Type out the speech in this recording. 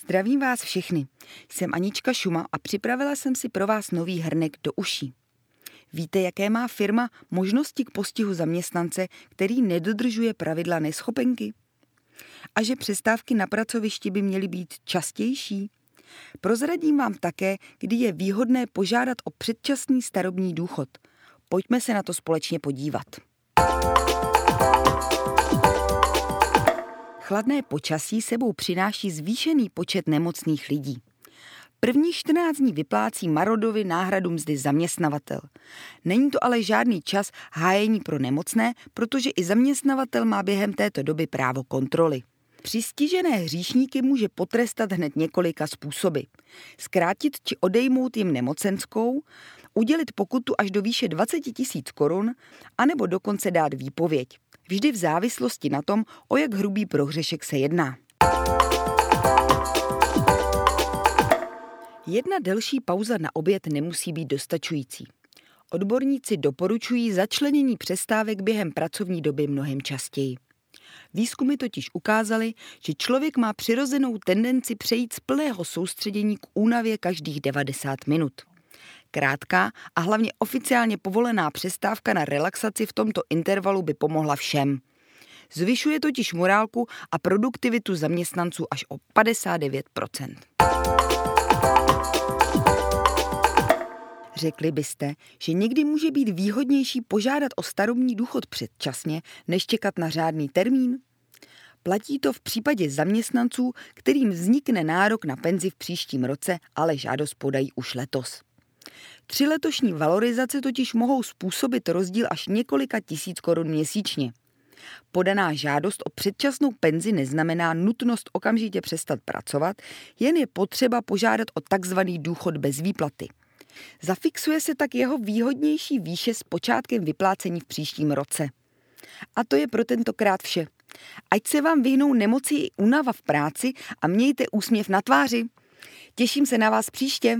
Zdravím vás všechny. Jsem Anička Šuma a připravila jsem si pro vás nový hrnek do uší. Víte, jaké má firma možnosti k postihu zaměstnance, který nedodržuje pravidla neschopenky? A že přestávky na pracovišti by měly být častější? Prozradím vám také, kdy je výhodné požádat o předčasný starobní důchod. Pojďme se na to společně podívat. Chladné počasí sebou přináší zvýšený počet nemocných lidí. První 14 dní vyplácí Marodovi náhradu mzdy zaměstnavatel. Není to ale žádný čas hájení pro nemocné, protože i zaměstnavatel má během této doby právo kontroly. Přistižené hříšníky může potrestat hned několika způsoby. Zkrátit či odejmout jim nemocenskou, udělit pokutu až do výše 20 tisíc korun, anebo dokonce dát výpověď. Vždy v závislosti na tom, o jak hrubý prohřešek se jedná. Jedna delší pauza na oběd nemusí být dostačující. Odborníci doporučují začlenění přestávek během pracovní doby mnohem častěji. Výzkumy totiž ukázaly, že člověk má přirozenou tendenci přejít z plného soustředění k únavě každých 90 minut. Krátká a hlavně oficiálně povolená přestávka na relaxaci v tomto intervalu by pomohla všem. Zvyšuje totiž morálku a produktivitu zaměstnanců až o 59% Řekli byste, že někdy může být výhodnější požádat o starobní důchod předčasně, než čekat na řádný termín? Platí to v případě zaměstnanců, kterým vznikne nárok na penzi v příštím roce, ale žádost podají už letos. Tři letošní valorizace totiž mohou způsobit rozdíl až několika tisíc korun měsíčně. Podaná žádost o předčasnou penzi neznamená nutnost okamžitě přestat pracovat, jen je potřeba požádat o takzvaný důchod bez výplaty. Zafixuje se tak jeho výhodnější výše s počátkem vyplácení v příštím roce. A to je pro tentokrát vše. Ať se vám vyhnou nemoci i únava v práci a mějte úsměv na tváři. Těším se na vás příště.